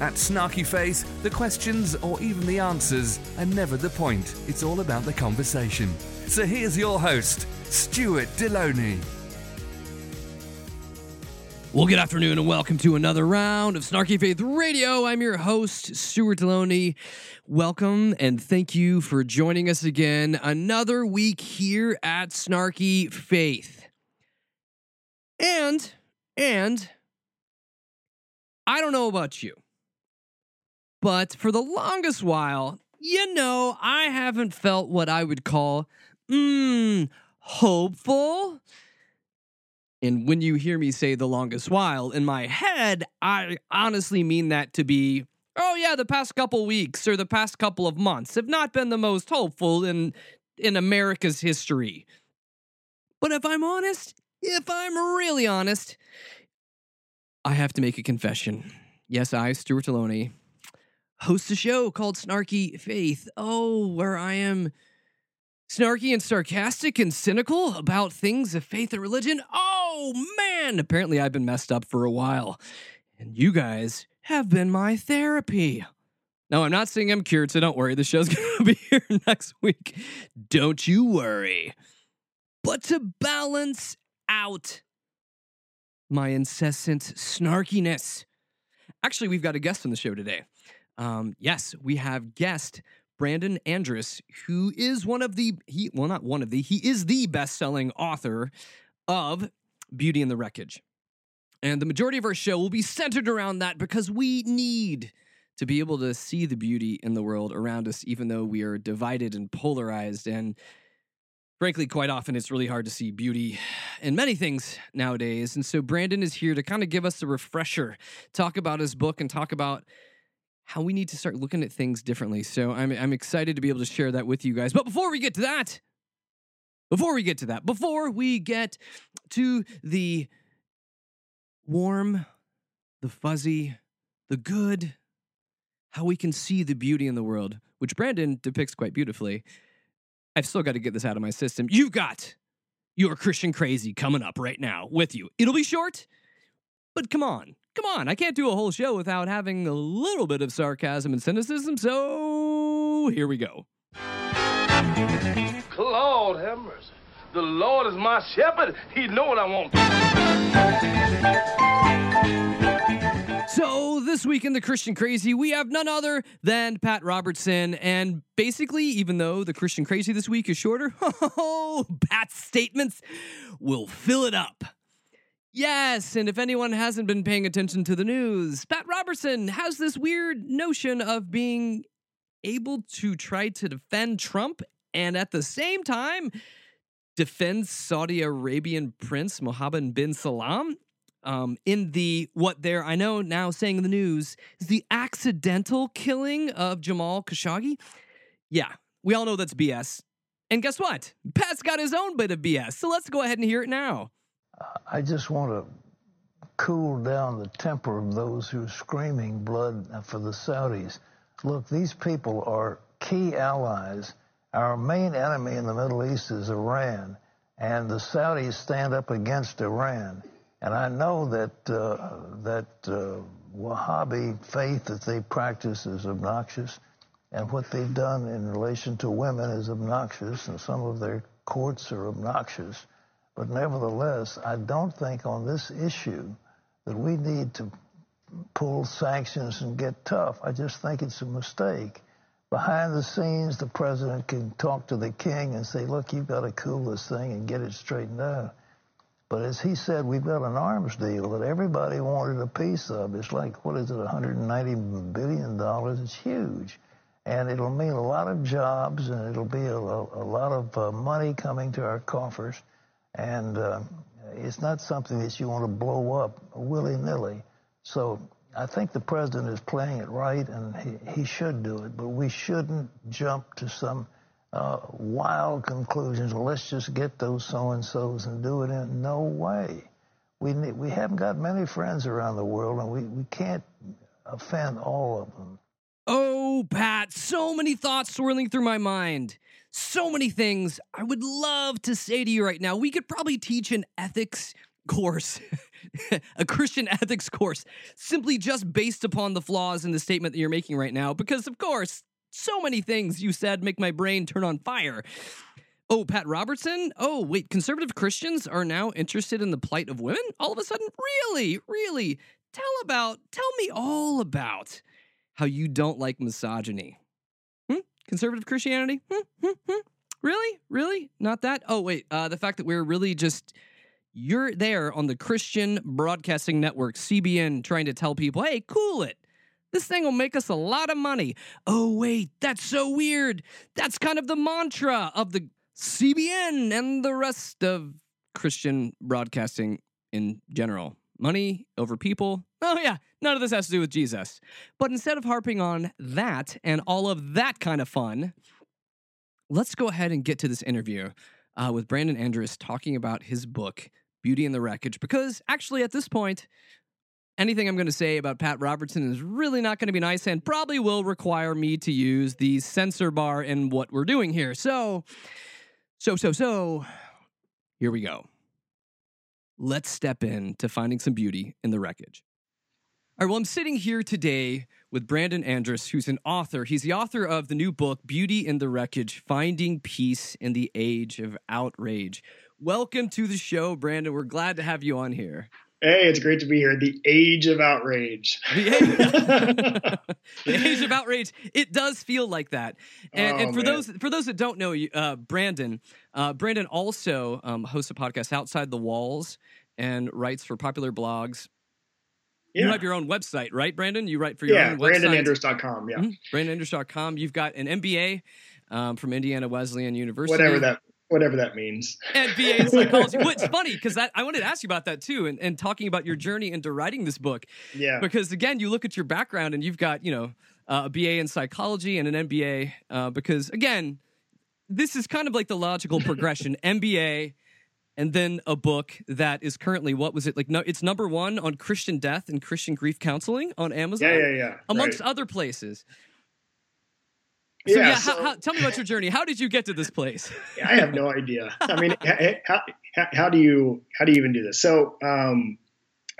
At Snarky Faith, the questions or even the answers are never the point. It's all about the conversation. So here's your host, Stuart Delony. Well, good afternoon and welcome to another round of Snarky Faith Radio. I'm your host, Stuart Delony. Welcome and thank you for joining us again. Another week here at Snarky Faith. And, and, I don't know about you, but for the longest while, you know, I haven't felt what I would call, mmm, hopeful. And when you hear me say the longest while, in my head, I honestly mean that to be, oh yeah, the past couple weeks or the past couple of months have not been the most hopeful in in America's history. But if I'm honest, if I'm really honest, I have to make a confession. Yes, I, Stuart Delony, host a show called Snarky Faith. Oh, where I am snarky and sarcastic and cynical about things of faith and religion. Oh man, apparently I've been messed up for a while. And you guys have been my therapy. No, I'm not saying I'm cured, so don't worry. The show's going to be here next week. Don't you worry. But to balance out my incessant snarkiness, actually, we've got a guest on the show today. Um, yes, we have guest Brandon Andress, who is one of the he well not one of the he is the best-selling author of Beauty and the Wreckage. And the majority of our show will be centered around that because we need to be able to see the beauty in the world around us, even though we are divided and polarized. And frankly, quite often it's really hard to see beauty in many things nowadays. And so Brandon is here to kind of give us a refresher, talk about his book, and talk about how we need to start looking at things differently. So I'm, I'm excited to be able to share that with you guys. But before we get to that, before we get to that, before we get to the warm, the fuzzy, the good, how we can see the beauty in the world, which Brandon depicts quite beautifully, I've still got to get this out of my system. You've got your Christian crazy coming up right now with you. It'll be short, but come on. Come on, I can't do a whole show without having a little bit of sarcasm and cynicism, so here we go. Lord have mercy. The Lord is my shepherd. He know what I want. So, this week in the Christian Crazy, we have none other than Pat Robertson. And basically, even though the Christian Crazy this week is shorter, Pat's statements will fill it up. Yes, and if anyone hasn't been paying attention to the news, Pat Robertson has this weird notion of being able to try to defend Trump and at the same time defend Saudi Arabian Prince Mohammed bin Salman um, in the what they're I know now saying in the news is the accidental killing of Jamal Khashoggi. Yeah, we all know that's BS. And guess what? Pat's got his own bit of BS. So let's go ahead and hear it now. I just want to cool down the temper of those who are screaming blood for the Saudis. Look, these people are key allies. Our main enemy in the Middle East is Iran, and the Saudis stand up against Iran. And I know that uh, that uh, Wahhabi faith that they practice is obnoxious, and what they've done in relation to women is obnoxious, and some of their courts are obnoxious. But nevertheless, I don't think on this issue that we need to pull sanctions and get tough. I just think it's a mistake. Behind the scenes, the president can talk to the king and say, look, you've got to cool this thing and get it straightened out. But as he said, we've got an arms deal that everybody wanted a piece of. It's like, what is it, $190 billion? It's huge. And it'll mean a lot of jobs and it'll be a, a lot of uh, money coming to our coffers. And uh, it's not something that you want to blow up willy nilly. So I think the president is playing it right, and he, he should do it. But we shouldn't jump to some uh, wild conclusions. Let's just get those so and so's and do it in no way. We need, we haven't got many friends around the world, and we, we can't offend all of them. Oh, Pat, so many thoughts swirling through my mind. So many things I would love to say to you right now. We could probably teach an ethics course, a Christian ethics course, simply just based upon the flaws in the statement that you're making right now, because of course, so many things you said make my brain turn on fire. Oh, Pat Robertson? Oh, wait, conservative Christians are now interested in the plight of women? All of a sudden? Really? Really? Tell about, tell me all about how you don't like misogyny. Conservative Christianity? Hmm? Hmm? Hmm? Really? Really? Not that? Oh, wait, uh, the fact that we're really just, you're there on the Christian Broadcasting Network, CBN, trying to tell people, hey, cool it. This thing will make us a lot of money. Oh, wait, that's so weird. That's kind of the mantra of the CBN and the rest of Christian broadcasting in general. Money over people. Oh, yeah, none of this has to do with Jesus. But instead of harping on that and all of that kind of fun, let's go ahead and get to this interview uh, with Brandon Andress talking about his book, Beauty in the Wreckage. Because actually, at this point, anything I'm going to say about Pat Robertson is really not going to be nice and probably will require me to use the censor bar in what we're doing here. So, so, so, so, here we go. Let's step in to finding some beauty in the wreckage. All right, well, I'm sitting here today with Brandon Andress, who's an author. He's the author of the new book, Beauty in the Wreckage Finding Peace in the Age of Outrage. Welcome to the show, Brandon. We're glad to have you on here. Hey, it's great to be here. The age of outrage. The age, of outrage. It does feel like that. And, Oh, and for man. those for those that don't know, you, uh, Brandon, uh, Brandon also um, hosts a podcast, Outside the Walls, and writes for popular blogs. You have your own website, right, Brandon? You write for your yeah. own website. BrandonAndress.com. Yeah, Mhm. BrandonAndress.com. You've got an MBA um, from Indiana Wesleyan University. whatever that whatever that means. and BA in psychology. well, it's funny because I wanted to ask you about that too, and, and talking about your journey into writing this book. Yeah, Because again, you look at your background and you've got, you know, uh, a BA in psychology and an MBA. Uh, because again, this is kind of like the logical progression MBA and then a book that is currently, what was it? Like, no, it's number one on Christian death and Christian grief counseling on Amazon, yeah, yeah, yeah. amongst right. other places. So, yeah, so how, how, tell me about your journey. How did you get to this place? I have no idea. I mean, how, how, how do you how do you even do this? So, um,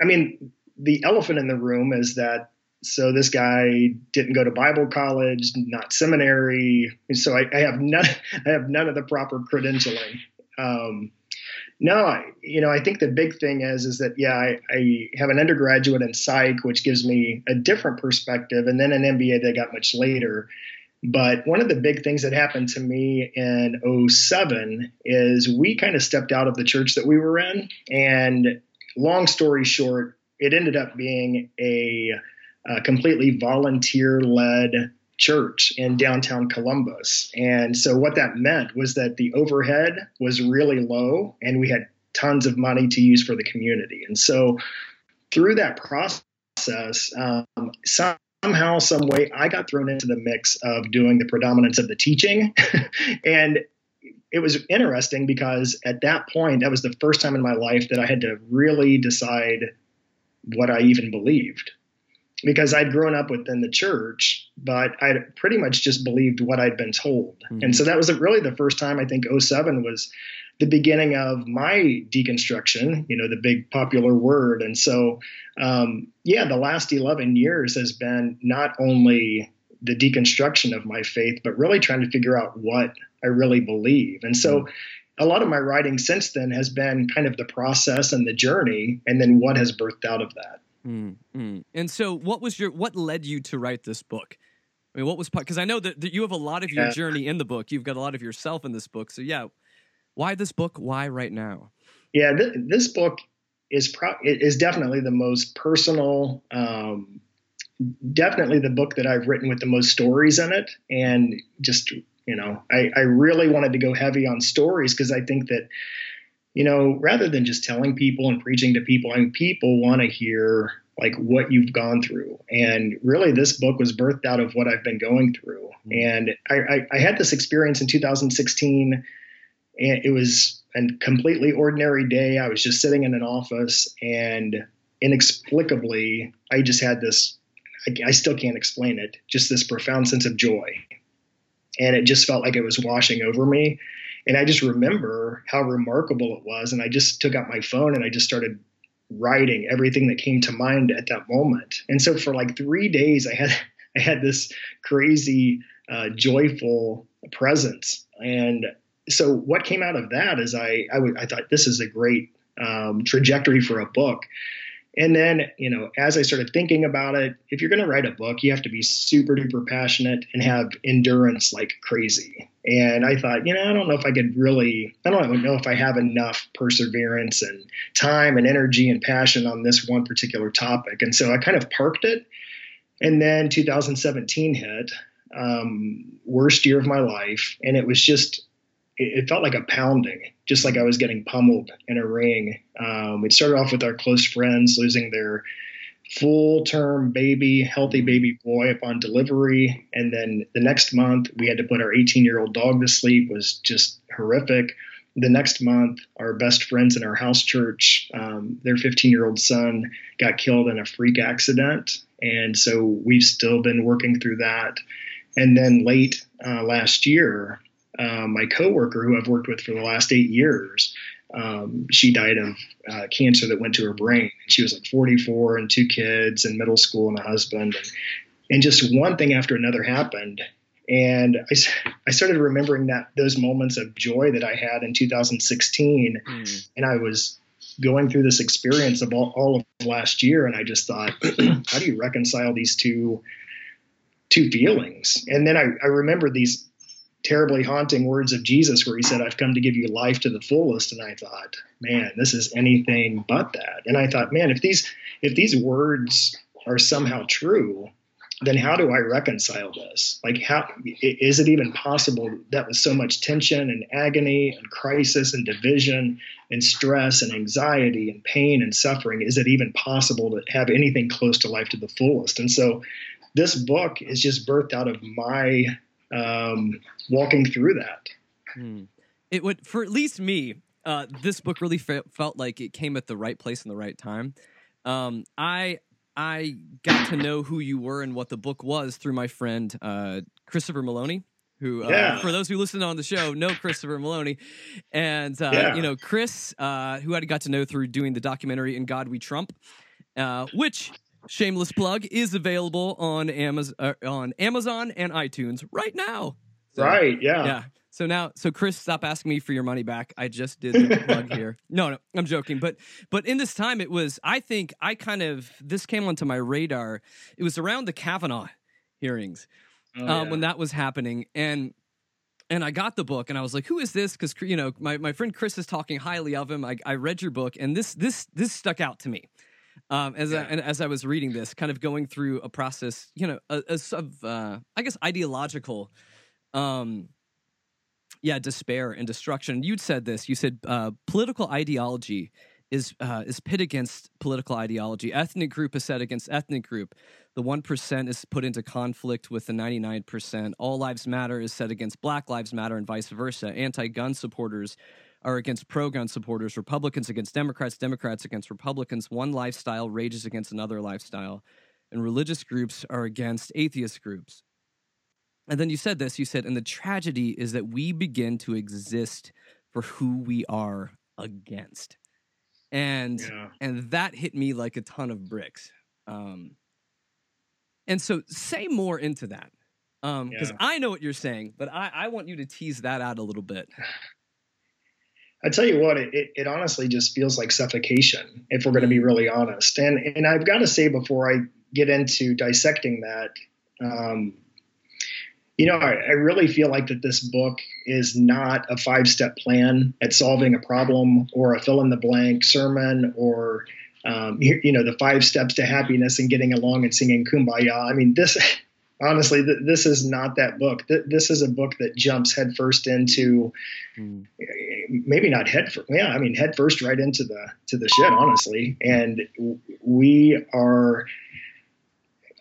I mean, the elephant in the room is that so this guy didn't go to Bible college, not seminary, so I, I have none. I have none of the proper credentialing. Um, no, I, you know, I think the big thing is is that yeah, I, I have an undergraduate in psych, which gives me a different perspective, and then an MBA that I got much later. But one of the big things that happened to me in 07 is we kind of stepped out of the church that we were in. And long story short, it ended up being a, a completely volunteer led church in downtown Columbus. And so what that meant was that the overhead was really low and we had tons of money to use for the community. And so through that process, um, some somehow, some way, I got thrown into the mix of doing the predominance of the teaching. and it was interesting because at that point, that was the first time in my life that I had to really decide what I even believed. Because I'd grown up within the church, but I'd pretty much just believed what I'd been told. Mhm. And so that was really the first time I think 07 was the beginning of my deconstruction, you know, the big popular word. And so, um, yeah, the last 11 years has been not only the deconstruction of my faith, but really trying to figure out what I really believe. And so, a lot of my writing since then has been kind of the process and the journey, and then what has birthed out of that. Mm, mm. And so, what was your what led you to write this book? I mean, what was because I know that, that you have a lot of your Yeah. journey in the book. You've got a lot of yourself in this book. So, yeah, why this book? Why right now? Yeah, th- this book is pro- it is definitely the most personal, um, definitely the book that I've written with the most stories in it, and just you know, I, I really wanted to go heavy on stories because I think that you know, rather than just telling people and preaching to people, I mean, people want to hear like what you've gone through. And really, this book was birthed out of what I've been going through. Mm-hmm. And I, I, I, had this experience in 2016, and it was a completely ordinary day. I was just sitting in an office, and inexplicably, I just had this. I, I still can't explain it. Just this profound sense of joy, and it just felt like it was washing over me. And I just remember how remarkable it was. And I just took out my phone and I just started writing everything that came to mind at that moment. And so for like three days, I had I had this crazy, uh, joyful presence. And so what came out of that is I I, w- I thought this is a great um, trajectory for a book. And then, you know, as I started thinking about it, if you're going to write a book, you have to be super duper passionate and have endurance like crazy. And I thought, you know, I don't know if I could really, I don't know if I have enough perseverance and time and energy and passion on this one particular topic. And so I kind of parked it. And then 2017 hit, um, worst year of my life. And it was just, it, felt like a pounding, just like I was getting pummeled in a ring. Um, it started off with our close friends losing their full term baby, healthy baby boy upon delivery. And then the next month, we had to put our 18 year old dog to sleep, it was just horrific. The next month, our best friends in our house church, um, their 15 year old son got killed in a freak accident. And so we've still been working through that. And then late uh, last year, uh, my coworker, who I've worked with for the last eight years, um, she died of uh, cancer that went to her brain. She was like 44 and two kids and middle school and a husband. And, and just one thing after another happened. And I, I started remembering that those moments of joy that I had in 2016. Mm. And I was going through this experience of all, all of last year. And I just thought, how do you reconcile these two, two feelings? And then I, I remember these terribly haunting words of Jesus where he said, I've come to give you life to the fullest. And I thought, man, this is anything but that. And I thought, man, if these if these words are somehow true, then how do I reconcile this? Like, how is it even possible that with so much tension and agony and crisis and division and stress and anxiety and pain and suffering, is it even possible to have anything close to life to the fullest? And so, this book is just birthed out of my um, walking through that. Hmm. It would, for at least me, uh, this book really fe- felt like it came at the right place in the right time. Um, I I got to know who you were and what the book was through my friend uh, Christopher Maloney, who, uh, yeah. for those who listen on the show, know Christopher Maloney. And, uh, yeah. you know, Chris, uh, who I got to know through doing the documentary In God We Trump, uh, which shameless plug is available on Amazon uh, on Amazon and iTunes right now. So, right, yeah. Yeah. So now so Chris stop asking me for your money back. I just did the plug here. No, no, I'm joking, but but in this time it was I think I kind of this came onto my radar. It was around the Kavanaugh hearings. Oh, um, when that was happening and and I got the book and I was like, who is this? Because you know, my, my friend Chris is talking highly of him. I, I read your book and this this this stuck out to me um, as yeah. I, and as I was reading this, kind of going through a process, you know, of uh, I guess ideological, um, yeah, despair and destruction. You'd said this. You said uh, political ideology is uh, is pit against political ideology. Ethnic group is set against ethnic group. The one percent is put into conflict with the ninety nine percent. All lives matter is set against Black lives matter, and vice versa. Anti gun supporters are against pro gun supporters, Republicans against Democrats, Democrats against Republicans. One lifestyle rages against another lifestyle, and religious groups are against atheist groups. And then you said this you said, and the tragedy is that we begin to exist for who we are against. And yeah. and that hit me like a ton of bricks. Um, and so say more into that. Um, because yeah. I know what you're saying, but I, I want you to tease that out a little bit. I tell you what, it, it, it, honestly just feels like suffocation, if we're going to be really honest. And and I've got to say before I get into dissecting that, um, you know, I, I, really feel like that this book is not a five step plan at solving a problem or a fill in the blank sermon or um, you, you know the five steps to happiness and getting along and singing kumbaya. I mean this. honestly, th- this is not that book. Th- this is a book that jumps headfirst into mm. maybe not head. Yeah, I mean headfirst right into the to the shit, honestly. And we are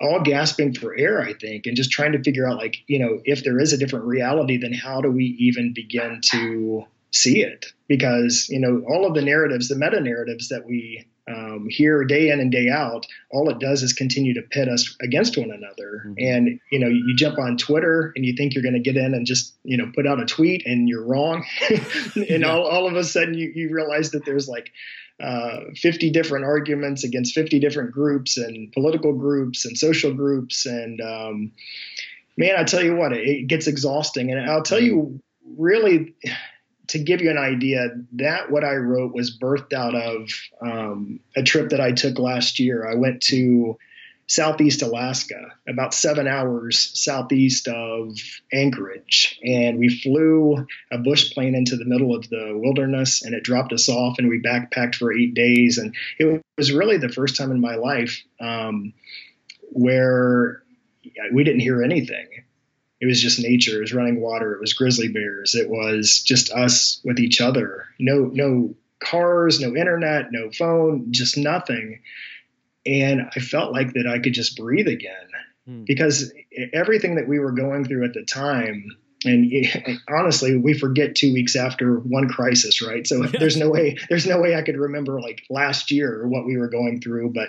all gasping for air, I think, and just trying to figure out like you know if there is a different reality, then how do we even begin to see it? Because you know all of the narratives, the meta narratives that we um, here day in and day out, all it does is continue to pit us against one another. Mm-hmm. And you know, you jump on Twitter and you think you're going to get in and just you know put out a tweet, and you're wrong. and yeah. all, all of a sudden, you, you realize that there's like uh, 50 different arguments against 50 different groups and political groups and social groups. And um, man, I tell you what, it, it gets exhausting. And I'll tell you, really to give you an idea, that what I wrote was birthed out of um, a trip that I took last year. I went to Southeast Alaska, about seven hours southeast of Anchorage, and we flew a bush plane into the middle of the wilderness, and it dropped us off, and we backpacked for eight days, and it was really the first time in my life um, where we didn't hear anything it was just nature. It was running water. It was grizzly bears. It was just us with each other. No, no cars, no internet, no phone, just nothing. And I felt like that I could just breathe again hmm. because everything that we were going through at the time, and it, honestly, we forget two weeks after one crisis, right? So there's no way, there's no way I could remember like last year what we were going through, but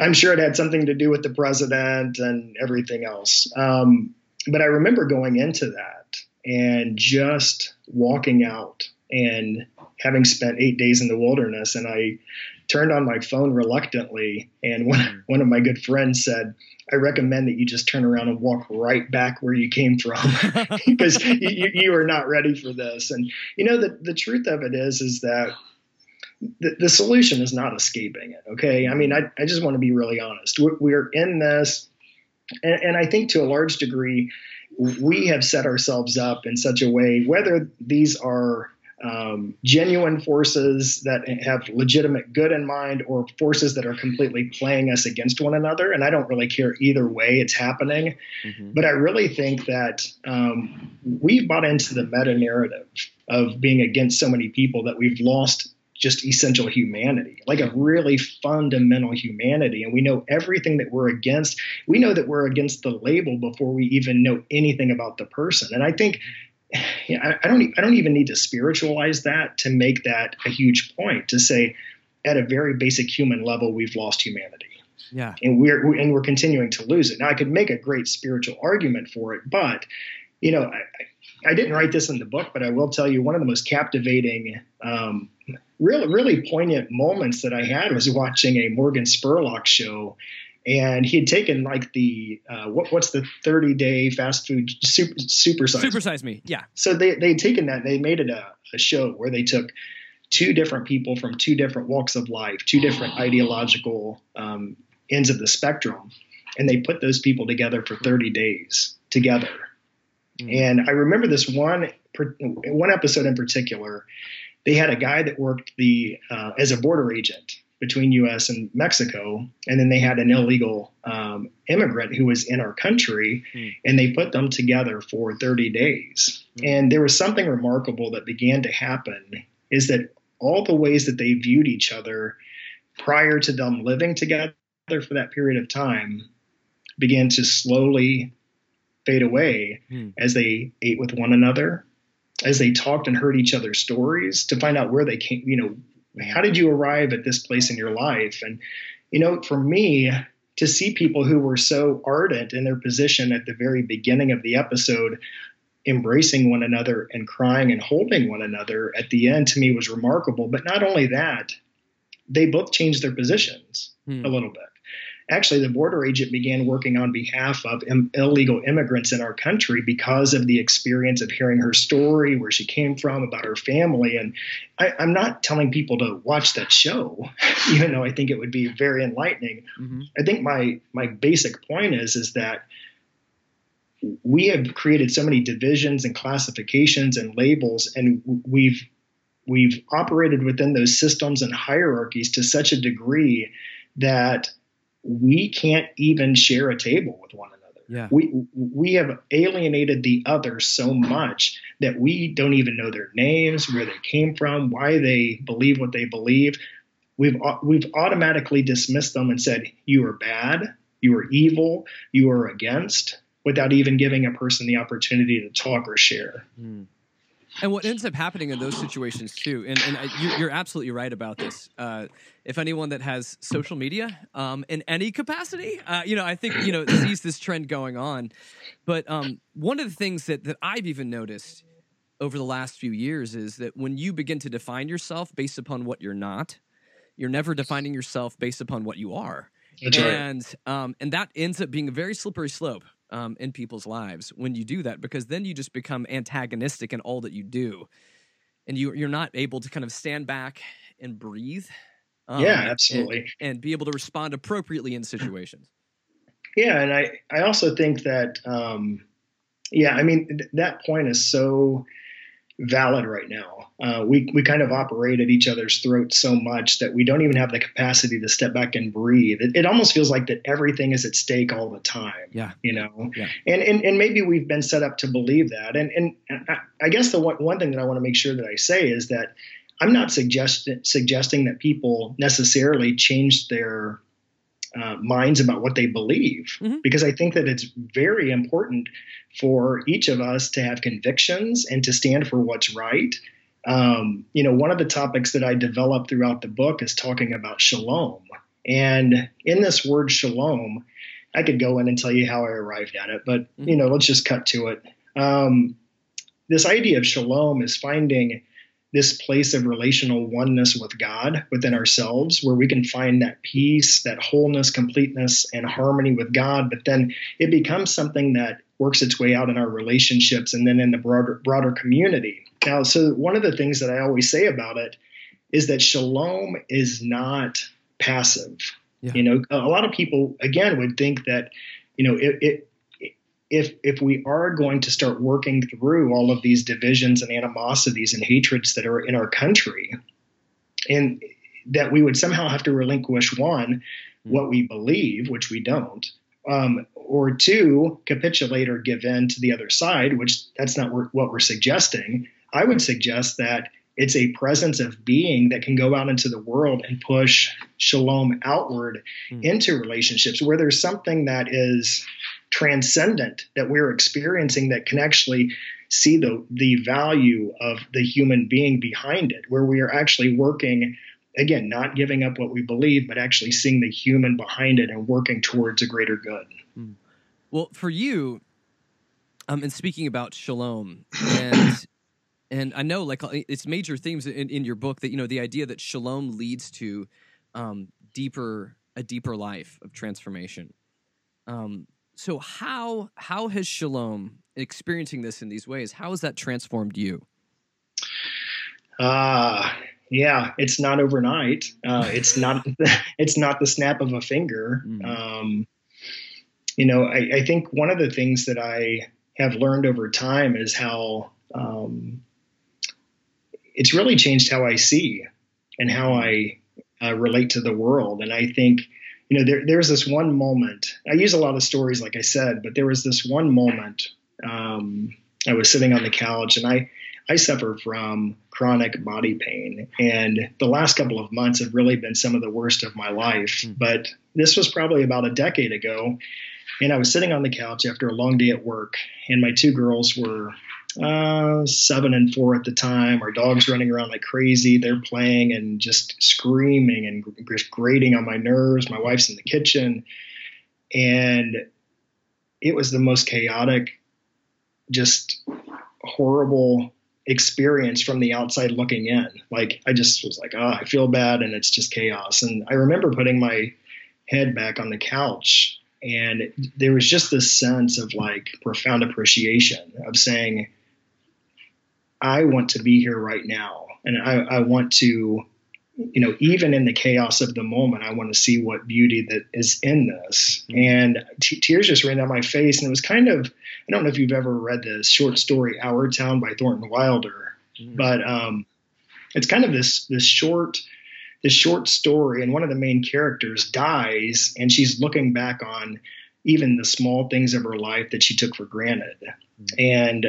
I'm sure it had something to do with the president and everything else. Um, but I remember going into that and just walking out and having spent eight days in the wilderness and I turned on my phone reluctantly and one, mm. one of my good friends said, I recommend that you just turn around and walk right back where you came from because you, you are not ready for this. And you know, the, the truth of it is, is that the, the solution is not escaping it. Okay. I mean, I, I just want to be really honest. We're, we're in this and, and I think to a large degree, we have set ourselves up in such a way, whether these are um, genuine forces that have legitimate good in mind or forces that are completely playing us against one another. And I don't really care either way it's happening. Mm-hmm. But I really think that um, we've bought into the meta narrative of being against so many people that we've lost just essential humanity, like a really fundamental humanity. And we know everything that we're against. We know that we're against the label before we even know anything about the person. And I think you know, I, I don't I don't even need to spiritualize that to make that a huge point to say at a very basic human level we've lost humanity. Yeah. And we're and we're continuing to lose it. Now I could make a great spiritual argument for it, but you know, I, I didn't write this in the book, but I will tell you one of the most captivating um, really really poignant moments that I had was watching a Morgan Spurlock show, and he had taken like the uh, what, what's the 30 day fast food super supersize supersize me yeah. So they they had taken that they made it a, a show where they took two different people from two different walks of life, two different ideological um, ends of the spectrum, and they put those people together for 30 days together. Mm. And I remember this one one episode in particular they had a guy that worked the uh, as a border agent between U.S. and Mexico, and then they had an illegal um, immigrant who was in our country, mm. and they put them together for 30 days. Mm. And there was something remarkable that began to happen is that all the ways that they viewed each other prior to them living together for that period of time began to slowly fade away mm. as they ate with one another as they talked and heard each other's stories to find out where they came, you know, how did you arrive at this place in your life? And, you know, for me, to see people who were so ardent in their position at the very beginning of the episode, embracing one another and crying and holding one another at the end to me was remarkable. But not only that, they both changed their positions hmm. a little bit actually the border agent began working on behalf of Im- illegal immigrants in our country because of the experience of hearing her story, where she came from, about her family. And I, am not telling people to watch that show, even though I think it would be very enlightening. Mm-hmm. I think my my basic point is is that we have created so many divisions and classifications and labels, and we've we've operated within those systems and hierarchies to such a degree that we can't even share a table with one another. Yeah. We we have alienated the other so much that we don't even know their names, where they came from, why they believe what they believe. We've we've automatically dismissed them and said you are bad, you are evil, you are against, without even giving a person the opportunity to talk or share. Mm. And what ends up happening in those situations too, and, and you, are absolutely right about this. Uh, if anyone that has social media um, in any capacity, uh, you know, I think you know sees this trend going on. But um, one of the things that that I've even noticed over the last few years is that when you begin to define yourself based upon what you're not, you're never defining yourself based upon what you are. That's and right. um, and that ends up being a very slippery slope um, in people's lives when you do that because then you just become antagonistic in all that you do. And you, you're not able to kind of stand back and breathe um, yeah absolutely. and, and, be able to respond appropriately in situations. Yeah and i i also think that um yeah i mean th- that point is so valid right now. Uh, we we kind of operate at each other's throats so much that we don't even have the capacity to step back and breathe. It, it almost feels like that everything is at stake all the time. Yeah, you know. Yeah. And and and maybe we've been set up to believe that. And and I guess the one one thing that I want to make sure that I say is that I'm not suggesting suggesting that people necessarily change their uh, minds about what they believe mm-hmm. because I think that it's very important for each of us to have convictions and to stand for what's right. Um, you know, one of the topics that I developed throughout the book is talking about shalom. And in this word shalom, I could go in and tell you how I arrived at it, but mm-hmm. you know, let's just cut to it. Um, this idea of shalom is finding this place of relational oneness with God within ourselves, where we can find that peace, that wholeness, completeness, and harmony with God. But then it becomes something that works its way out in our relationships and then in the broader broader community. Now, so one of the things that I always say about it is that shalom is not passive. Yeah. You know, a lot of people again would think that, you know, it, it if if we are going to start working through all of these divisions and animosities and hatreds that are in our country, and that we would somehow have to relinquish one, hmm. what we believe, which we don't, um, or two, capitulate or give in to the other side, which that's not what we're suggesting. I would suggest that it's a presence of being that can go out into the world and push shalom outward mm. into relationships where there's something that is transcendent that we're experiencing that can actually see the the value of the human being behind it where we are actually working again not giving up what we believe but actually seeing the human behind it and working towards a greater good mm. well for you um and speaking about shalom and and i know like it's major themes in, in your book that you know the idea that shalom leads to um deeper a deeper life of transformation um so how how has Shalom experiencing this in these ways? How has that transformed you? Uh yeah, it's not overnight. Uh, it's not it's not the snap of a finger. Mm-hmm. Um, you know, I, I, think one of the things that I have learned over time is how um, it's really changed how I see and how I uh, relate to the world. And I think you know, there, there's this one moment. I use a lot of stories, like I said, but there was this one moment. Um, I was sitting on the couch, and I I suffer from chronic body pain, and the last couple of months have really been some of the worst of my life. Mm. But this was probably about a decade ago, and I was sitting on the couch after a long day at work, and my two girls were uh, seven and four at the time. Our dog's running around like crazy. They're playing and just screaming and just grating on my nerves. My wife's in the kitchen. And it was the most chaotic, just horrible experience from the outside looking in. Like, I just was like, oh, I feel bad and it's just chaos. And I remember putting my head back on the couch and there was just this sense of like profound appreciation of saying I want to be here right now. And I, I want to, you know, even in the chaos of the moment, I want to see what beauty that is in this. Mm-hmm. And t- tears just ran down my face. And it was kind of, I don't know if you've ever read the short story Our Town by Thornton Wilder, mm-hmm. but um, it's kind of this, this short, this short story. And one of the main characters dies and she's looking back on even the small things of her life that she took for granted. And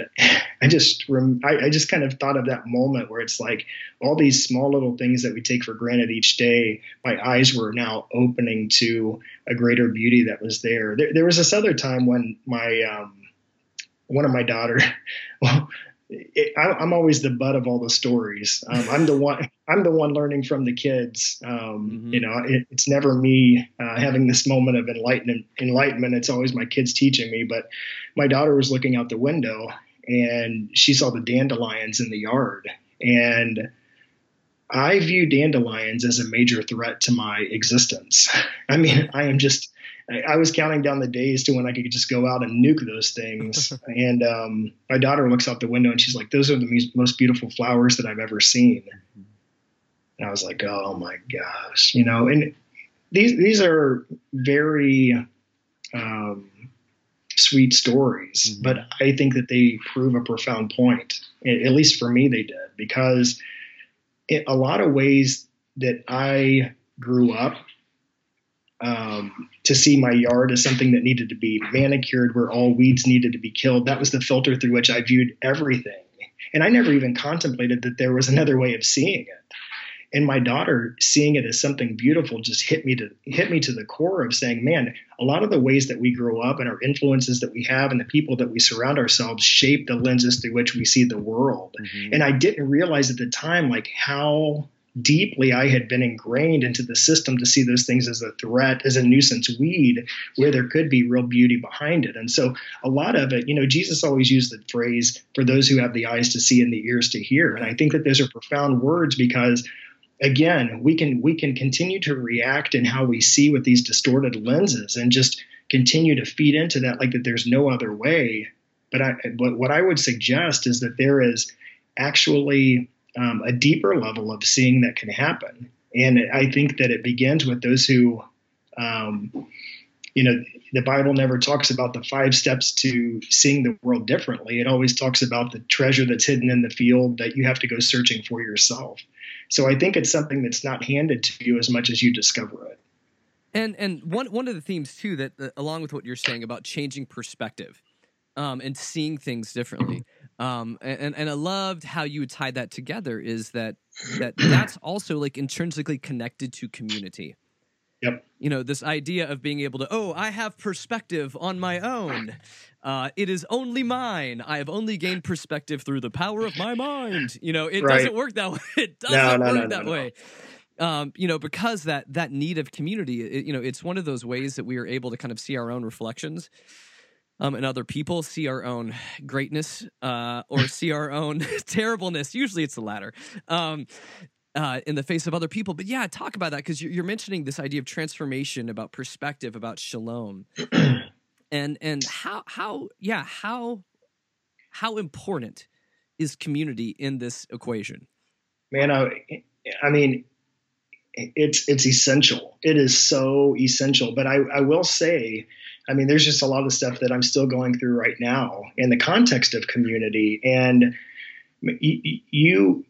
I just, rem- I, I, just kind of thought of that moment where it's like all these small little things that we take for granted each day. My eyes were now opening to a greater beauty that was there. There, there was this other time when my, um, one of my daughter, it, I, am always the butt of all the stories. Um, I'm the one. I'm the one learning from the kids. Um, mm-hmm. You know, it, it's never me uh, having this moment of enlightenment. Enlightenment. It's always my kids teaching me. But my daughter was looking out the window and she saw the dandelions in the yard, and I view dandelions as a major threat to my existence. I mean, I am just I, was counting down the days to when I could just go out and nuke those things. and um, my daughter looks out the window and she's like, "Those are the most beautiful flowers that I've ever seen." And I was like, "Oh my gosh," you know. And these these are very um, sweet stories, mm-hmm. but I think that they prove a profound point. At least for me, they did because in a lot of ways that I grew up um, to see my yard as something that needed to be manicured, where all weeds needed to be killed. That was the filter through which I viewed everything. And I never even contemplated that there was another way of seeing it. And my daughter seeing it as something beautiful just hit me to hit me to the core of saying, man, a lot of the ways that we grow up and our influences that we have and the people that we surround ourselves shape the lenses through which we see the world. Mm-hmm. And I didn't realize at the time like how deeply I had been ingrained into the system to see those things as a threat, as a nuisance weed, where there could be real beauty behind it. And so a lot of it, you know, Jesus always used the phrase, for those who have the eyes to see and the ears to hear. And I think that those are profound words because again, we can we can continue to react in how we see with these distorted lenses and just continue to feed into that like that there's no other way. But I but what I would suggest is that there is actually um, a deeper level of seeing that can happen. And I think that it begins with those who, um, you know, the Bible never talks about the five steps to seeing the world differently. It always talks about the treasure that's hidden in the field that you have to go searching for yourself. So I think it's something that's not handed to you as much as you discover it. And and one one of the themes too that uh, along with what you're saying about changing perspective um, and seeing things differently. Um, and and I loved how you would tie that together. Is that that that's also like intrinsically connected to community. Yep. You know, this idea of being able to, oh, I have perspective on my own. Uh, it is only mine. I have only gained perspective through the power of my mind. You know, it right. doesn't work that way. It doesn't no, no, work no, that way. Um, you know, because that that need of community, it, you know, it's one of those ways that we are able to kind of see our own reflections um, and other people, see our own greatness uh, or see our own terribleness. Usually it's the latter. Um, uh, in the face of other people. But yeah, talk about that because you're, you're, mentioning this idea of transformation, about perspective, about shalom, and and how how yeah how how important is community in this equation? Man, I, I mean, it's it's essential. It is so essential. But I, I will say I mean, there's just a lot of stuff that I'm still going through right now in the context of community. And you,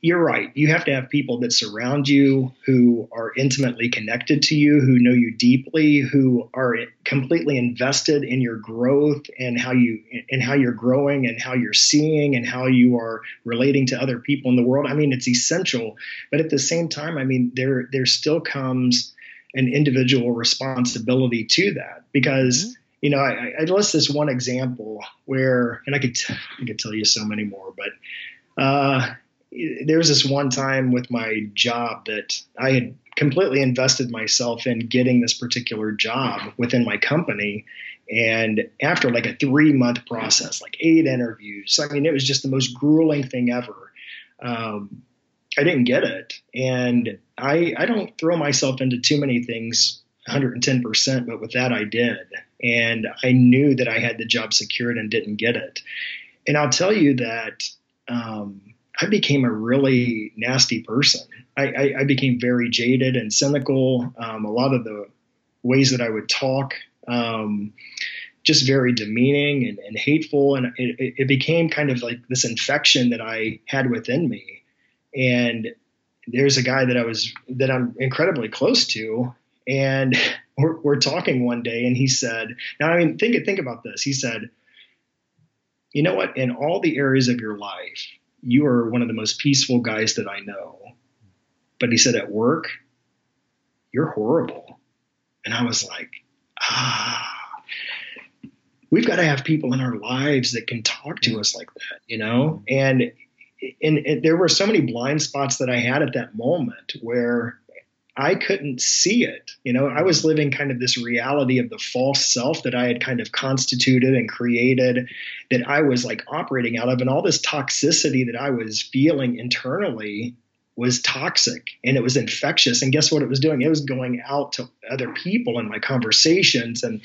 you're right. You have to have people that surround you who are intimately connected to you, who know you deeply, who are completely invested in your growth and how you and how you're growing and how you're seeing and how you are relating to other people in the world. I mean, it's essential. But at the same time, I mean, there there still comes an individual responsibility to that. Because mm-hmm. you know I, I list this one example where and I could t- I could tell you so many more but uh, there was this one time with my job that I had completely invested myself in getting this particular job within my company. And after like a three month process like eight interviews I mean it was just the most grueling thing ever. Um, I didn't get it. And I, I don't throw myself into too many things 110%, but with that I did. And I knew that I had the job secured and didn't get it. And I'll tell you that um, I became a really nasty person. I, I, I became very jaded and cynical. Um, a lot of the ways that I would talk, um, just very demeaning and, and hateful. And it, it became kind of like this infection that I had within me and there's a guy that I was that I'm incredibly close to, and we're, we're talking one day, and he said, "Now, I mean, think think about this." He said, "You know what? In all the areas of your life, you are one of the most peaceful guys that I know." But he said, "At work, you're horrible," and I was like, "Ah." We've got to have people in our lives that can talk to us like that, you know? And and, and there were so many blind spots that I had at that moment where I couldn't see it. You know, I was living kind of this reality of the false self that I had kind of constituted and created that I was like operating out of. And all this toxicity that I was feeling internally was toxic and it was infectious. And guess what it was doing? It was going out to other people in my conversations. And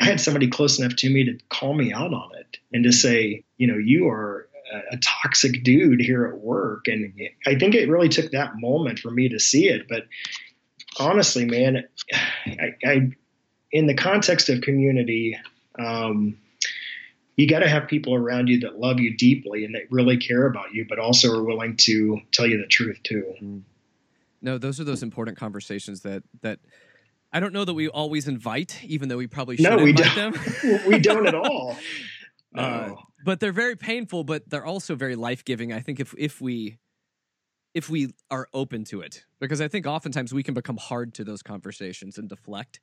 I had somebody close enough to me to call me out on it and to say, you know, you are a, toxic dude here at work. And I think it really took that moment for me to see it. But honestly, man, I, I in the context of community, um, you got to have people around you that love you deeply and that really care about you, but also are willing to tell you the truth too. Mm-hmm. No, those are those important conversations that that I don't know that we always invite, even though we probably should no, we invite don't. them. we don't at all. Uh, but they're very painful, but they're also very life giving. I think if if we if we are open to it, because I think oftentimes we can become hard to those conversations and deflect.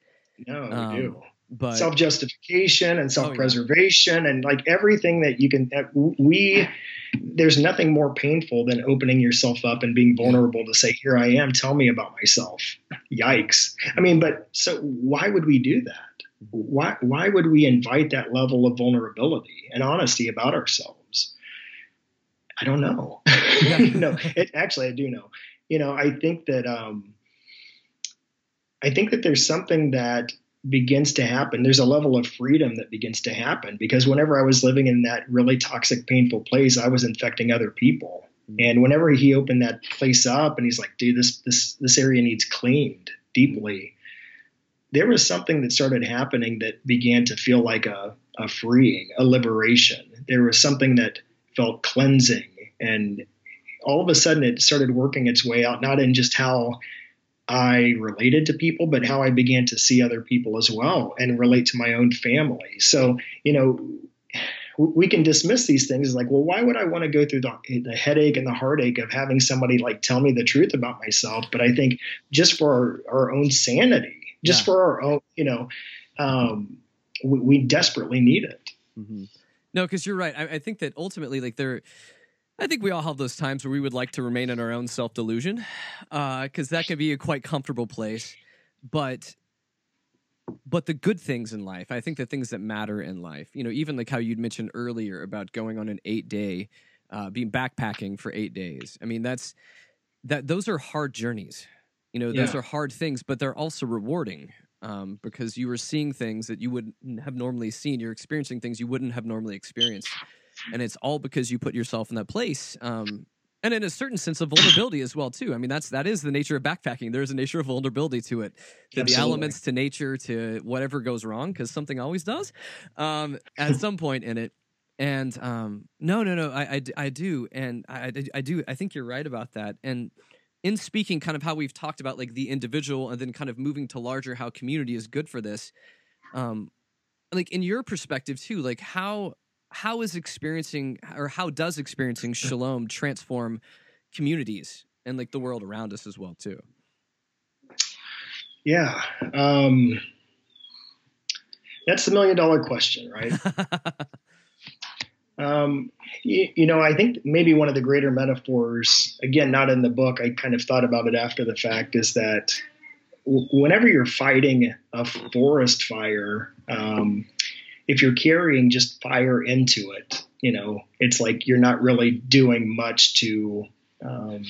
No, we um, do. But self justification and self preservation oh, yeah. and like everything that you can. That We there's nothing more painful than opening yourself up and being vulnerable to say, "Here I am. Tell me about myself." Yikes! I mean, but so why would we do that? Why why would we invite that level of vulnerability and honesty about ourselves? I don't know. no, it, actually, I do know. You know, I think that um, I think that there's something that begins to happen. There's a level of freedom that begins to happen because whenever I was living in that really toxic, painful place, I was infecting other people. Mm-hmm. And whenever he opened that place up and he's like, dude, this this this area needs cleaned deeply there was something that started happening that began to feel like a, a freeing, a liberation. There was something that felt cleansing. And all of a sudden, it started working its way out, not in just how I related to people, but how I began to see other people as well and relate to my own family. So, you know, we can dismiss these things like, well, why would I want to go through the, the headache and the heartache of having somebody like tell me the truth about myself? But I think just for our, our own sanity, just yeah. for our own, you know, um, we, we, desperately need it. Mm-hmm. No, because you're right. I, I, think that ultimately, like there, I think we all have those times where we would like to remain in our own self delusion, because uh, that can be a quite comfortable place. But but the good things in life, I think the things that matter in life, you know, even like how you'd mentioned earlier about going on an eight day, uh, being backpacking for eight days. I mean, that's that those are hard journeys. You know, those yeah. are hard things, but they're also rewarding um, because you are seeing things that you wouldn't have normally seen. You're experiencing things you wouldn't have normally experienced, and it's all because you put yourself in that place. Um, and in a certain sense of vulnerability as well too. I mean, that's that is the nature of backpacking. There is a nature of vulnerability to it, to Absolutely. the elements, to nature, to whatever goes wrong, because something always does um, at some point in it. And um, no, no, no, I, I, I do, and I, I do. I think you're right about that. And in speaking kind of how we've talked about like the individual and then kind of moving to larger how community is good for this um like in your perspective too like how how is experiencing or how does experiencing shalom transform communities and like the world around us as well too? Yeah um that's the million dollar question right Um, you, you, know, I think maybe one of the greater metaphors, again, not in the book, I kind of thought about it after the fact, is that w- whenever you're fighting a forest fire, um, if you're carrying just fire into it, you know, it's like you're not really doing much to um,